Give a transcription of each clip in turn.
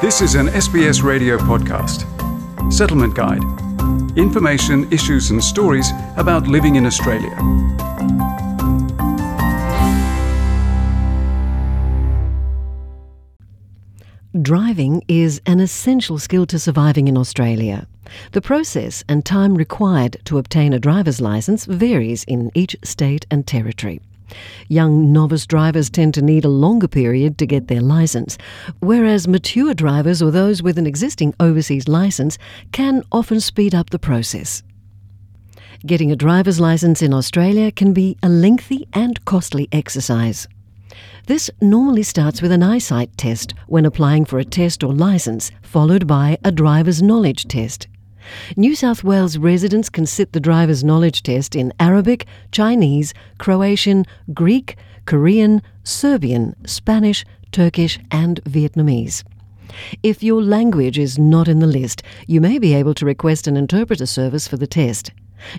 This is an SBS radio podcast. Settlement Guide. Information, issues, and stories about living in Australia. Driving is an essential skill to surviving in Australia. The process and time required to obtain a driver's licence varies in each state and territory. Young novice drivers tend to need a longer period to get their licence, whereas mature drivers or those with an existing overseas licence can often speed up the process. Getting a driver's licence in Australia can be a lengthy and costly exercise. This normally starts with an eyesight test when applying for a test or licence, followed by a driver's knowledge test. New South Wales residents can sit the driver's knowledge test in Arabic, Chinese, Croatian, Greek, Korean, Serbian, Spanish, Turkish, and Vietnamese. If your language is not in the list, you may be able to request an interpreter service for the test.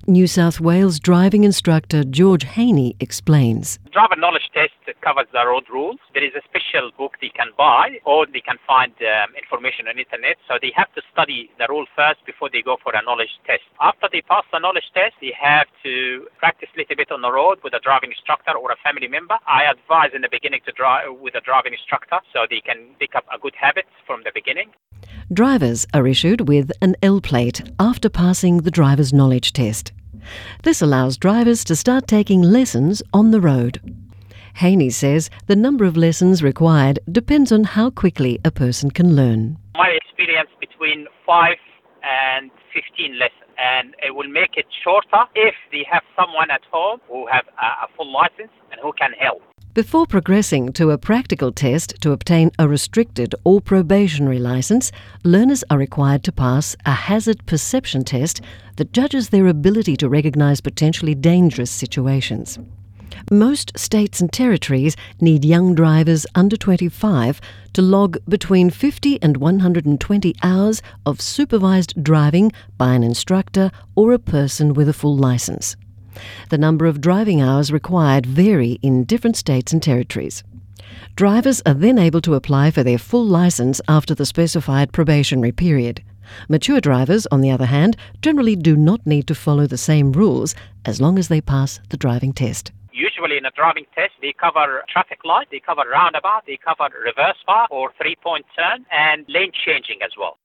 New South Wales driving instructor George Haney explains. Driver knowledge test covers the road rules. There is a special book they can buy or they can find um, information on internet. So they have to study the rule first before they go for a knowledge test. After they pass the knowledge test, they have to practice a little bit on the road with a driving instructor or a family member. I advise in the beginning to drive with a driving instructor so they can pick up a good habits from the beginning. Drivers are issued with an L plate after passing the driver's knowledge test. This allows drivers to start taking lessons on the road. Haney says the number of lessons required depends on how quickly a person can learn. My experience between 5 and 15 lessons and it will make it shorter if they have someone at home who have a, a full license and who can help. Before progressing to a practical test to obtain a restricted or probationary licence, learners are required to pass a hazard perception test that judges their ability to recognise potentially dangerous situations. Most states and territories need young drivers under 25 to log between 50 and 120 hours of supervised driving by an instructor or a person with a full licence. The number of driving hours required vary in different states and territories. Drivers are then able to apply for their full licence after the specified probationary period. Mature drivers, on the other hand, generally do not need to follow the same rules as long as they pass the driving test. Usually in a driving test, they cover traffic light, they cover roundabout, they cover reverse park or three-point turn, and lane changing as well.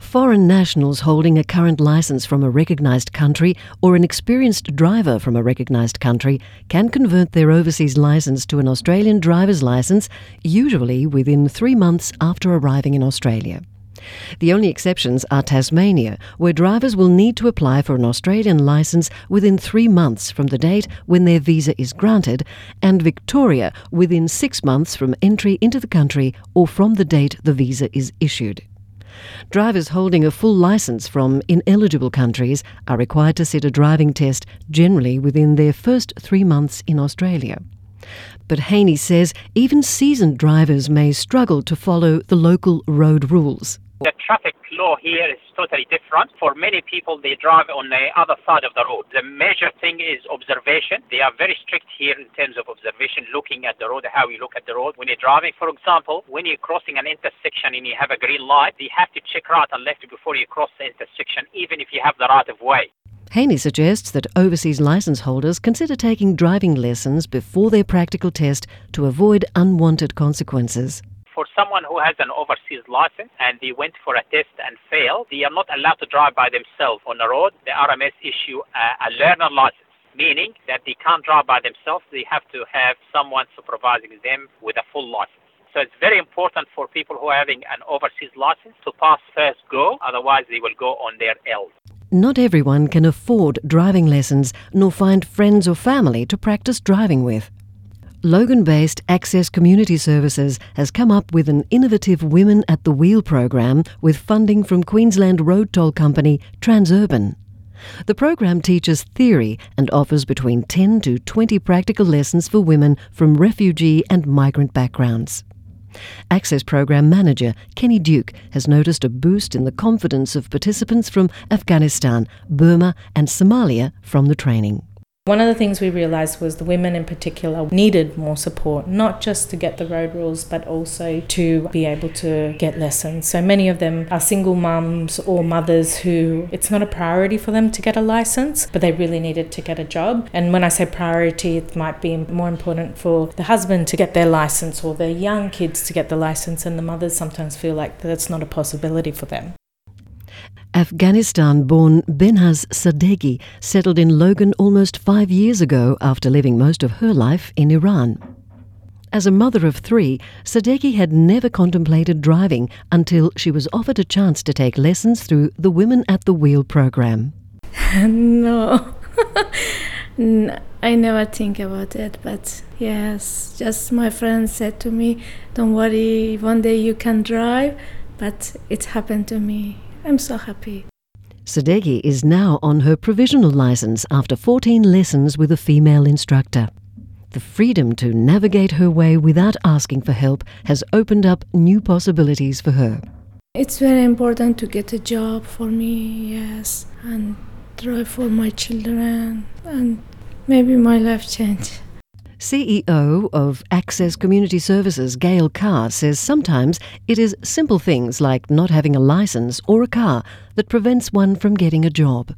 Foreign nationals holding a current licence from a recognised country or an experienced driver from a recognised country can convert their overseas licence to an Australian driver's licence, usually within three months after arriving in Australia. The only exceptions are Tasmania, where drivers will need to apply for an Australian licence within three months from the date when their visa is granted, and Victoria within six months from entry into the country or from the date the visa is issued. Drivers holding a full licence from ineligible countries are required to sit a driving test generally within their first three months in Australia. But Haney says even seasoned drivers may struggle to follow the local road rules. Traffic law here is totally different. For many people, they drive on the other side of the road. The major thing is observation. They are very strict here in terms of observation, looking at the road, how you look at the road. When you're driving, for example, when you're crossing an intersection and you have a green light, you have to check right and left before you cross the intersection, even if you have the right of way. Haney suggests that overseas licence holders consider taking driving lessons before their practical test to avoid unwanted consequences for someone who has an overseas license and they went for a test and failed, they are not allowed to drive by themselves on the road. The RMS issue a, a learner license, meaning that they can't drive by themselves. They have to have someone supervising them with a full license. So it's very important for people who are having an overseas license to pass first go, otherwise they will go on their L. Not everyone can afford driving lessons nor find friends or family to practice driving with. Logan based Access Community Services has come up with an innovative Women at the Wheel program with funding from Queensland road toll company Transurban. The program teaches theory and offers between 10 to 20 practical lessons for women from refugee and migrant backgrounds. Access Program Manager Kenny Duke has noticed a boost in the confidence of participants from Afghanistan, Burma, and Somalia from the training. One of the things we realised was the women in particular needed more support, not just to get the road rules, but also to be able to get lessons. So many of them are single mums or mothers who it's not a priority for them to get a license, but they really needed to get a job. And when I say priority, it might be more important for the husband to get their license or their young kids to get the license, and the mothers sometimes feel like that's not a possibility for them. Afghanistan born Behnaz Sadeghi settled in Logan almost five years ago after living most of her life in Iran. As a mother of three, Sadeghi had never contemplated driving until she was offered a chance to take lessons through the Women at the Wheel program. no. I never think about it, but yes, just my friend said to me, Don't worry, one day you can drive, but it happened to me. I'm so happy. Sadeghi is now on her provisional license after 14 lessons with a female instructor. The freedom to navigate her way without asking for help has opened up new possibilities for her. It's very important to get a job for me, yes, and drive for my children, and maybe my life change. CEO of Access Community Services, Gail Ker, says sometimes it is simple things like not having a license or a car that prevents one from getting a job.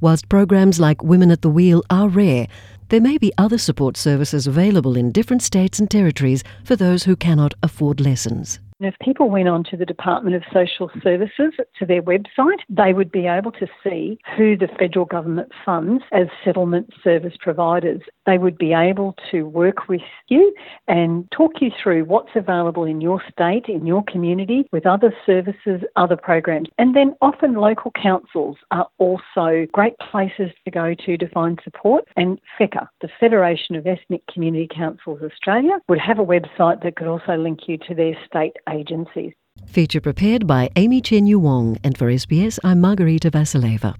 Whilst programs like Women at the Wheel are rare, there may be other support services available in different states and territories for those who cannot afford lessons. If people went onto the Department of Social Services to their website, they would be able to see who the federal government funds as settlement service providers. They would be able to work with you and talk you through what's available in your state, in your community, with other services, other programs. And then often local councils are also great places to go to to find support. And FECCA, the Federation of Ethnic Community Councils Australia, would have a website that could also link you to their state agencies. Feature prepared by Amy Chenyu Wong, and for SBS, I'm Margarita Vasileva.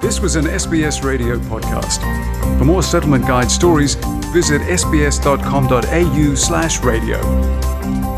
This was an SBS radio podcast. For more settlement guide stories, visit sbs.com.au/radio.